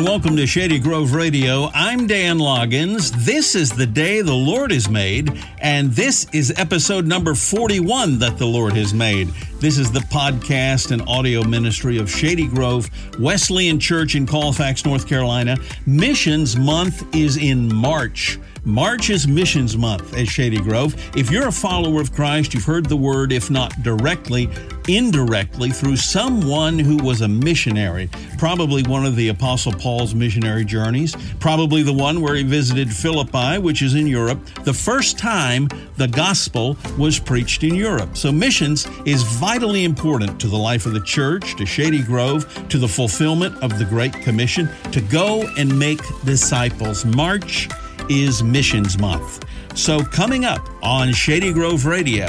and welcome to Shady Grove Radio. I'm Dan Loggins. This is the day the Lord has made, and this is episode number 41 that the Lord has made. This is the podcast and audio ministry of Shady Grove Wesleyan Church in Colfax, North Carolina. Missions Month is in March. March is Missions Month at Shady Grove. If you're a follower of Christ, you've heard the word, if not directly, indirectly through someone who was a missionary, probably one of the Apostle Paul's missionary journeys, probably the one where he visited Philippi, which is in Europe, the first time the gospel was preached in Europe. So missions is vitally important to the life of the church, to Shady Grove, to the fulfillment of the Great Commission to go and make disciples. March is Missions Month. So, coming up on Shady Grove Radio.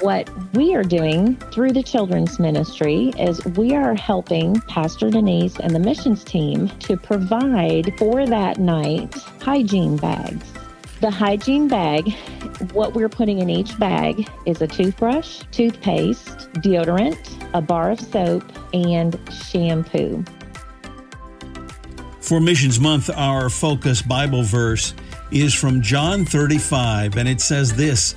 What we are doing through the children's ministry is we are helping Pastor Denise and the missions team to provide for that night hygiene bags. The hygiene bag, what we're putting in each bag is a toothbrush, toothpaste, deodorant, a bar of soap, and shampoo. For Missions Month, our focus Bible verse is from John 35, and it says this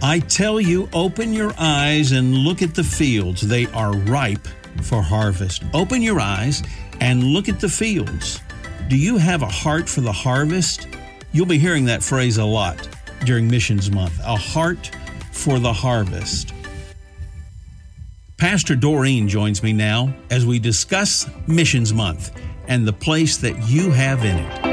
I tell you, open your eyes and look at the fields. They are ripe for harvest. Open your eyes and look at the fields. Do you have a heart for the harvest? You'll be hearing that phrase a lot during Missions Month a heart for the harvest. Pastor Doreen joins me now as we discuss Missions Month and the place that you have in it.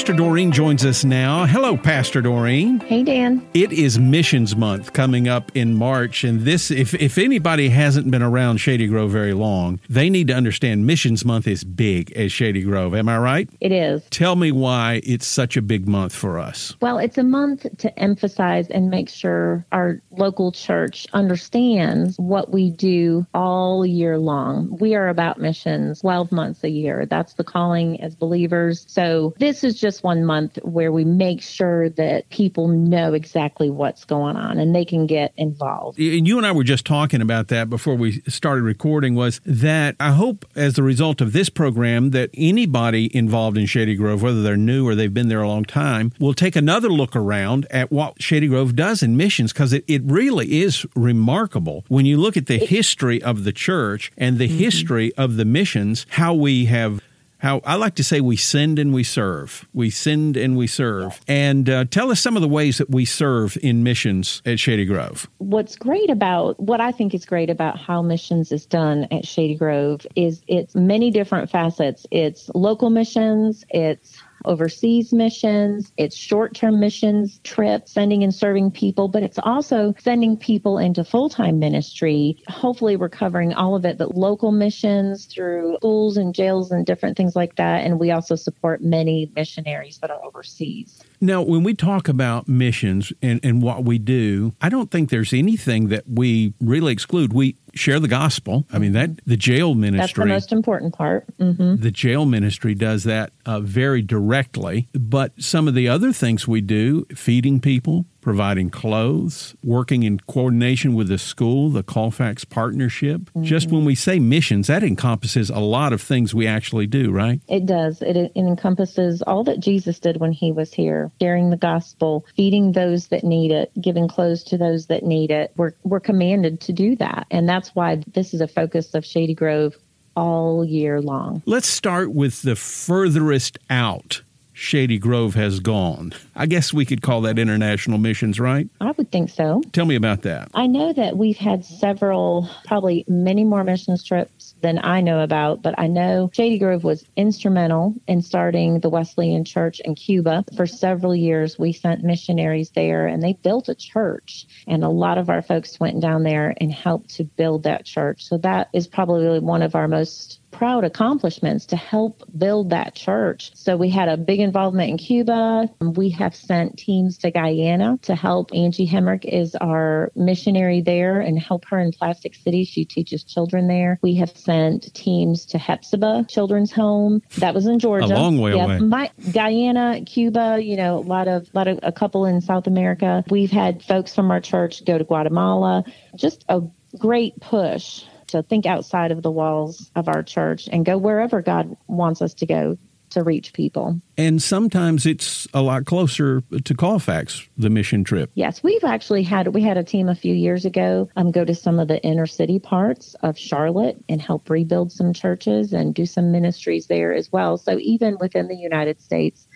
Pastor Doreen joins us now. Hello, Pastor Doreen. Hey, Dan. It is Missions Month coming up in March, and this, if, if anybody hasn't been around Shady Grove very long, they need to understand Missions Month is big at Shady Grove. Am I right? It is. Tell me why it's such a big month for us. Well, it's a month to emphasize and make sure our local church understands what we do all year long. We are about missions 12 months a year. That's the calling as believers. So this is just one month where we make sure that people know exactly what's going on and they can get involved. And you and I were just talking about that before we started recording was that I hope as a result of this program that anybody involved in Shady Grove, whether they're new or they've been there a long time, will take another look around at what Shady Grove does in missions because it, it really is remarkable when you look at the history of the church and the mm-hmm. history of the missions, how we have how I like to say we send and we serve. We send and we serve. And uh, tell us some of the ways that we serve in missions at Shady Grove. What's great about what I think is great about how missions is done at Shady Grove is it's many different facets. It's local missions, it's overseas missions, it's short term missions, trips, sending and serving people, but it's also sending people into full time ministry. Hopefully, we're covering all of it, but local missions through schools and jails and different things like that. And we also support many missionaries that are overseas. Now, when we talk about missions and, and what we do, I don't think there's anything that we really exclude. We share the gospel. I mean, that the jail ministry. That's the most important part. Mm-hmm. The jail ministry does that uh, very directly. But some of the other things we do, feeding people, providing clothes, working in coordination with the school, the Colfax Partnership. Mm-hmm. Just when we say missions, that encompasses a lot of things we actually do, right? It does. It, it encompasses all that Jesus did when he was here, sharing the gospel, feeding those that need it, giving clothes to those that need it. We're, we're commanded to do that. And that's why this is a focus of Shady Grove all year long. Let's start with the furthest out Shady Grove has gone. I guess we could call that international missions, right? I would think so. Tell me about that. I know that we've had several, probably many more missions trips than I know about, but I know Shady Grove was instrumental in starting the Wesleyan Church in Cuba. For several years, we sent missionaries there and they built a church. And a lot of our folks went down there and helped to build that church. So that is probably one of our most proud accomplishments to help build that church. So we had a big involvement in Cuba. We have sent teams to Guyana to help. Angie Hemrick is our missionary there and help her in Plastic City. She teaches children there. We have sent teams to Hephzibah Children's Home. That was in Georgia. A long way yeah, away. My, Guyana, Cuba, you know, a lot of, lot of, a couple in South America. We've had folks from our church go to Guatemala. Just a great push to think outside of the walls of our church and go wherever God wants us to go to reach people. And sometimes it's a lot closer to Colfax, the mission trip. Yes, we've actually had we had a team a few years ago um, go to some of the inner city parts of Charlotte and help rebuild some churches and do some ministries there as well. So even within the United States,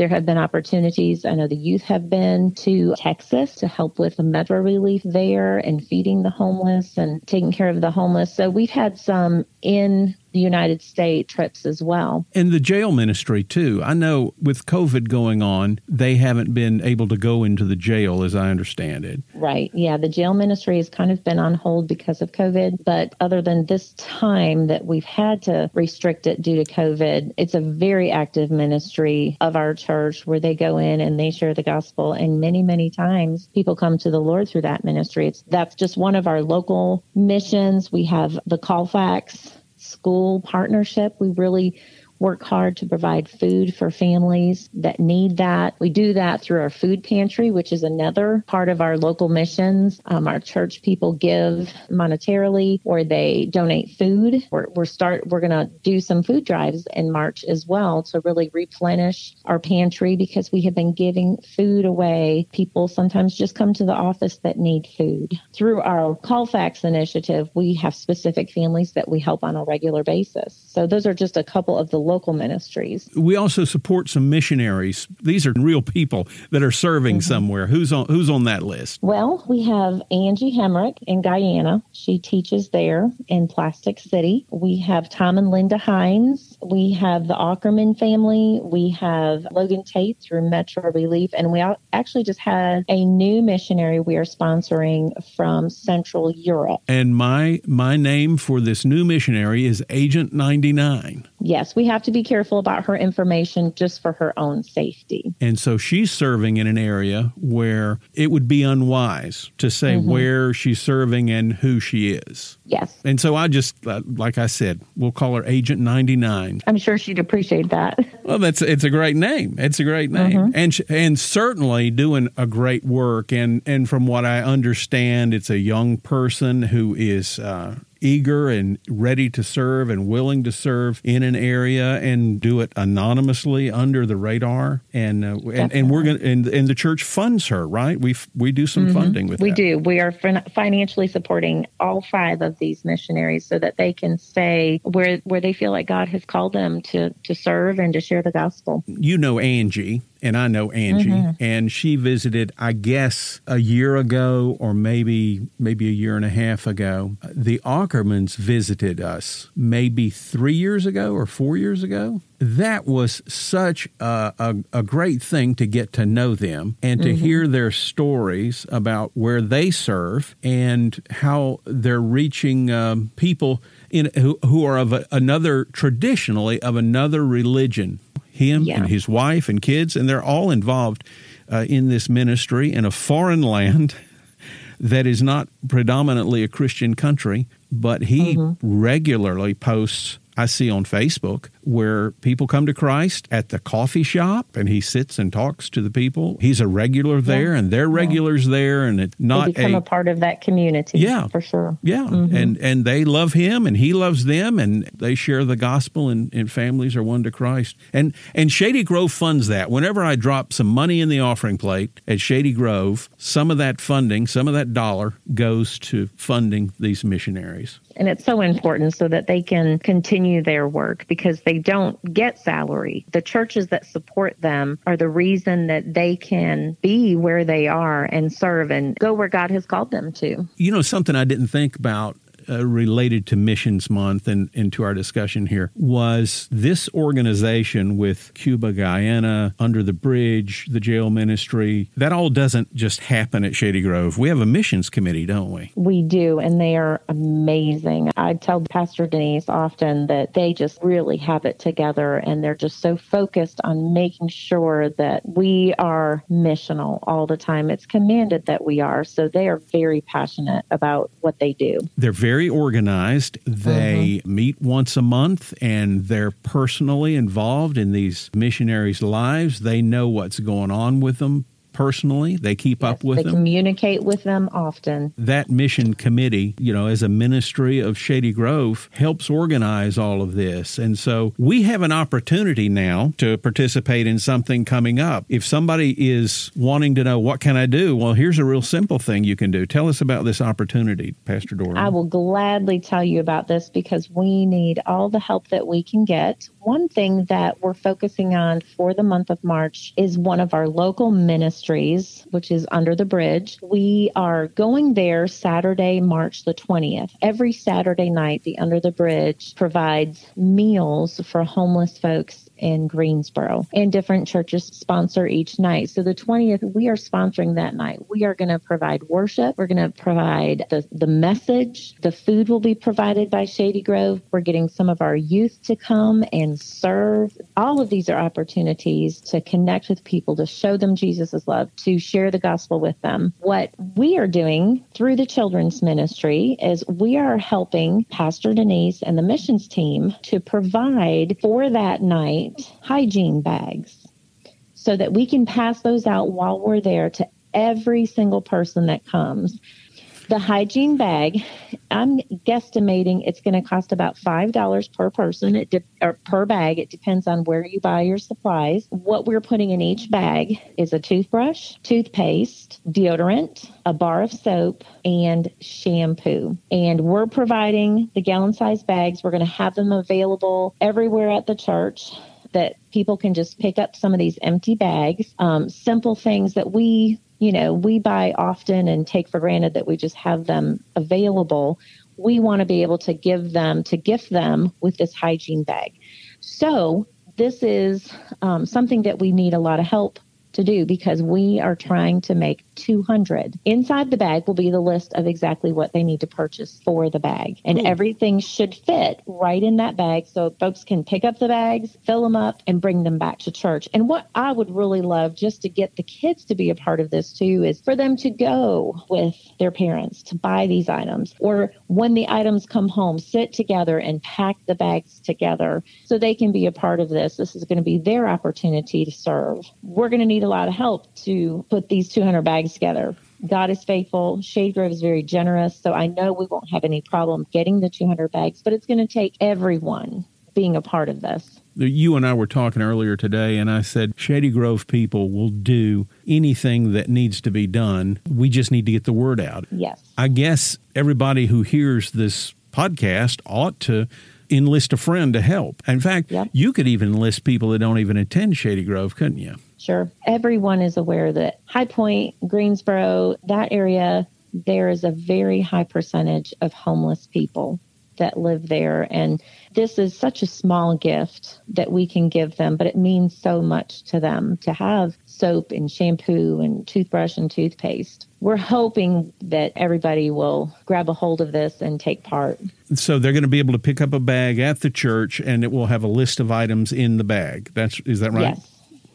there have been opportunities. I know the youth have been to Texas to help with the metro relief there and feeding the homeless and taking care of the homeless. So we've had some in United States trips as well. And the jail ministry, too. I know with COVID going on, they haven't been able to go into the jail, as I understand it. Right. Yeah. The jail ministry has kind of been on hold because of COVID. But other than this time that we've had to restrict it due to COVID, it's a very active ministry of our church where they go in and they share the gospel. And many, many times people come to the Lord through that ministry. It's, that's just one of our local missions. We have the Colfax school partnership. We really work hard to provide food for families that need that. We do that through our food pantry, which is another part of our local missions. Um, our church people give monetarily or they donate food. We're, we're start we're going to do some food drives in March as well to really replenish our pantry because we have been giving food away. People sometimes just come to the office that need food. Through our Colfax initiative, we have specific families that we help on a regular basis. So those are just a couple of the local ministries. We also support some missionaries. These are real people that are serving mm-hmm. somewhere. Who's on who's on that list? Well, we have Angie Hemrick in Guyana. She teaches there in Plastic City. We have Tom and Linda Hines. We have the Ackerman family. We have Logan Tate through Metro Relief, and we actually just had a new missionary we are sponsoring from Central Europe. And my my name for this new missionary is Agent 99 yes, we have to be careful about her information just for her own safety. And so she's serving in an area where it would be unwise to say mm-hmm. where she's serving and who she is. Yes. And so I just, uh, like I said, we'll call her Agent 99. I'm sure she'd appreciate that. Well, that's it's a great name. It's a great name. Mm-hmm. And and certainly doing a great work and and from what I understand, it's a young person who is uh, eager and ready to serve and willing to serve in an area and do it anonymously under the radar. And uh, and, and, we're going and and the church funds her, right? We we do some mm-hmm. funding with we that. do. We are financially supporting all five of these missionaries so that they can stay where where they feel like God has called them to to serve and to share the gospel. You know Angie and I know Angie, mm-hmm. and she visited, I guess, a year ago or maybe maybe a year and a half ago. The Ackermans visited us maybe three years ago or four years ago. That was such a, a, a great thing to get to know them and to mm-hmm. hear their stories about where they serve and how they're reaching um, people in, who, who are of a, another traditionally of another religion him yeah. and his wife and kids, and they're all involved uh, in this ministry in a foreign land that is not predominantly a Christian country, but he mm-hmm. regularly posts I see on Facebook where people come to Christ at the coffee shop and he sits and talks to the people. He's a regular there yeah. and they're regulars yeah. there and it's not they become a, a, part of that community. Yeah. For sure. Yeah. Mm-hmm. And and they love him and he loves them and they share the gospel and, and families are won to Christ. And and Shady Grove funds that. Whenever I drop some money in the offering plate at Shady Grove, some of that funding, some of that dollar goes to funding these missionaries. And it's so important so that they can continue their work because they don't get salary. The churches that support them are the reason that they can be where they are and serve and go where God has called them to. You know, something I didn't think about uh, related to Missions Month and into our discussion here was this organization with Cuba, Guyana, Under the Bridge, the jail ministry. That all doesn't just happen at Shady Grove. We have a missions committee, don't we? We do, and they are amazing. I tell Pastor Denise often that they just really have it together and they're just so focused on making sure that we are missional all the time. It's commanded that we are. So they are very passionate about what they do. They're very organized. They mm-hmm. meet once a month and they're personally involved in these missionaries' lives. They know what's going on with them personally. They keep yes, up with they them. They communicate with them often. That mission committee, you know, as a ministry of Shady Grove, helps organize all of this. And so we have an opportunity now to participate in something coming up. If somebody is wanting to know what can I do, well, here's a real simple thing you can do. Tell us about this opportunity, Pastor Doreen. I will gladly tell you about this because we need all the help that we can get. One thing that we're focusing on for the month of March is one of our local ministries which is under the bridge. We are going there Saturday, March the 20th. Every Saturday night, the Under the Bridge provides meals for homeless folks in Greensboro. And different churches sponsor each night. So the 20th, we are sponsoring that night. We are going to provide worship. We're going to provide the, the message. The food will be provided by Shady Grove. We're getting some of our youth to come and serve. All of these are opportunities to connect with people, to show them Jesus' love, to share the gospel with them. What we are doing through the children's ministry is we are helping Pastor Denise and the missions team to provide for that night hygiene bags so that we can pass those out while we're there to every single person that comes. The hygiene bag, I'm guesstimating it's going to cost about five dollars per person, it de- or per bag. It depends on where you buy your supplies. What we're putting in each bag is a toothbrush, toothpaste, deodorant, a bar of soap, and shampoo. And we're providing the gallon size bags. We're going to have them available everywhere at the church that people can just pick up some of these empty bags, um, simple things that we, you know, we buy often and take for granted that we just have them available. We want to be able to give them, to gift them with this hygiene bag. So, this is um, something that we need a lot of help to do because we are trying to make 200. Inside the bag will be the list of exactly what they need to purchase for the bag. And Ooh. everything should fit right in that bag so folks can pick up the bags, fill them up, and bring them back to church. And what I would really love just to get the kids to be a part of this too is for them to go with their parents to buy these items or when the items come home, sit together and pack the bags together so they can be a part of this. This is going to be their opportunity to serve. We're going to need need a lot of help to put these 200 bags together. God is faithful. Shady Grove is very generous. So I know we won't have any problem getting the 200 bags, but it's going to take everyone being a part of this. You and I were talking earlier today, and I said Shady Grove people will do anything that needs to be done. We just need to get the word out. Yes. I guess everybody who hears this podcast ought to enlist a friend to help. In fact, yep. you could even enlist people that don't even attend Shady Grove, couldn't you? Sure. Everyone is aware that High Point, Greensboro, that area, there is a very high percentage of homeless people that live there. And this is such a small gift that we can give them, but it means so much to them to have soap and shampoo and toothbrush and toothpaste. We're hoping that everybody will grab a hold of this and take part. So they're going to be able to pick up a bag at the church and it will have a list of items in the bag. That's is that right? Yes.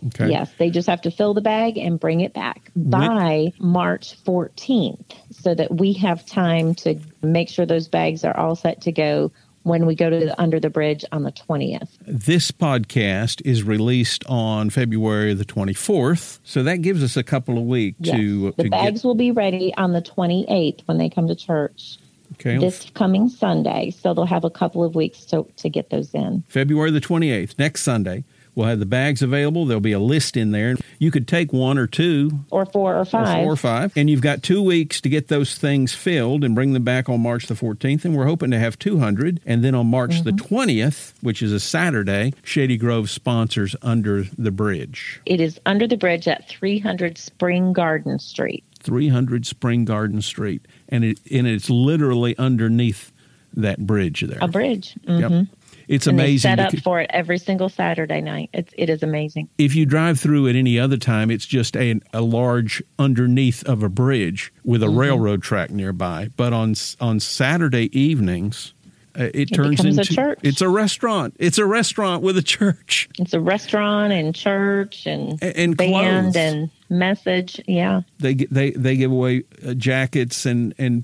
Okay. Yes, they just have to fill the bag and bring it back by March 14th so that we have time to make sure those bags are all set to go when we go to the, under the bridge on the 20th. This podcast is released on February the 24th, so that gives us a couple of weeks yes. to The to bags get... will be ready on the 28th when they come to church. Okay. This coming Sunday, so they'll have a couple of weeks to, to get those in. February the 28th, next Sunday. We'll have the bags available. There'll be a list in there. You could take one or two, or four or five, or four or five, and you've got two weeks to get those things filled and bring them back on March the 14th. And we're hoping to have 200. And then on March mm-hmm. the 20th, which is a Saturday, Shady Grove sponsors Under the Bridge. It is Under the Bridge at 300 Spring Garden Street. 300 Spring Garden Street, and it and it's literally underneath that bridge there. A bridge. Mm-hmm. Yep. It's and amazing. They set up for it every single Saturday night. It's it is amazing. If you drive through at any other time, it's just a, a large underneath of a bridge with a mm-hmm. railroad track nearby. But on on Saturday evenings, uh, it, it, turns into a church. It's a restaurant. It's a restaurant with a church. It's a restaurant and church and and, and band clothes. and message. Yeah, they they they give away uh, jackets and and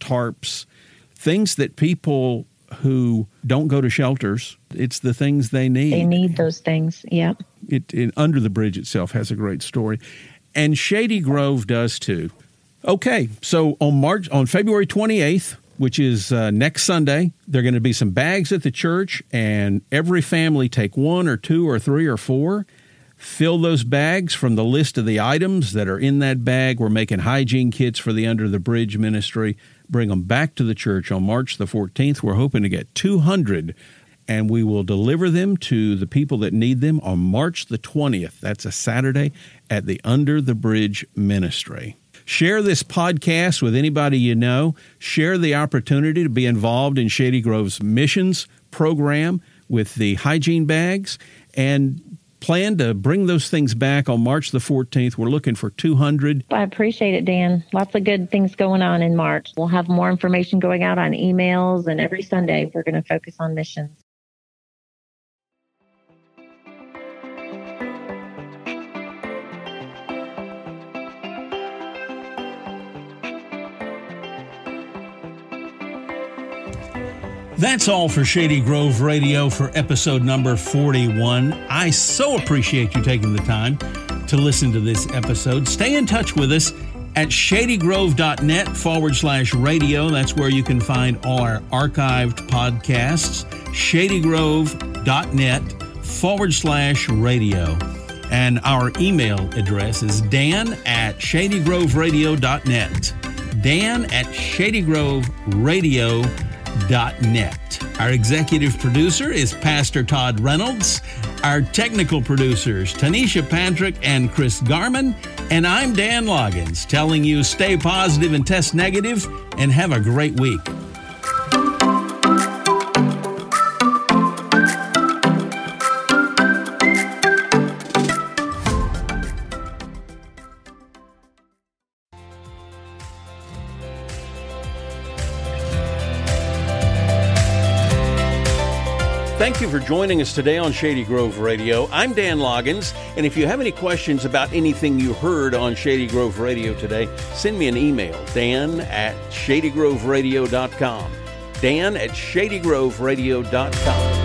tarps, things that people who don't go to shelters. It's the things they need. They need those things. Yep. It, it under the bridge itself has a great story, and Shady Grove does too. Okay, so on March on February twenty eighth, which is uh, next Sunday, there are going to be some bags at the church, and every family take one or two or three or four. Fill those bags from the list of the items that are in that bag. We're making hygiene kits for the Under the Bridge ministry bring them back to the church on March the 14th. We're hoping to get 200 and we will deliver them to the people that need them on March the 20th. That's a Saturday at the Under the Bridge Ministry. Share this podcast with anybody you know. Share the opportunity to be involved in Shady Grove's missions program with the hygiene bags and plan to bring those things back on March the 14th. We're looking for 200. I appreciate it, Dan. Lots of good things going on in March. We'll have more information going out on emails, and every Sunday we're going to focus on missions. That's all for Shady Grove Radio for episode number 41. I so appreciate you taking the time to listen to this episode. Stay in touch with us at shadygrove.net forward slash radio. That's where you can find all our archived podcasts. shadygrove.net forward slash radio. And our email address is dan at shadygroveradio.net. Dan at shadygroveradio.net net. Our executive producer is Pastor Todd Reynolds. Our technical producers, Tanisha Patrick and Chris Garman. And I'm Dan Loggins, telling you stay positive and test negative, and have a great week. Thank you for joining us today on Shady Grove Radio. I'm Dan Loggins, and if you have any questions about anything you heard on Shady Grove Radio today, send me an email, dan at shadygroveradio.com. Dan at shadygroveradio.com.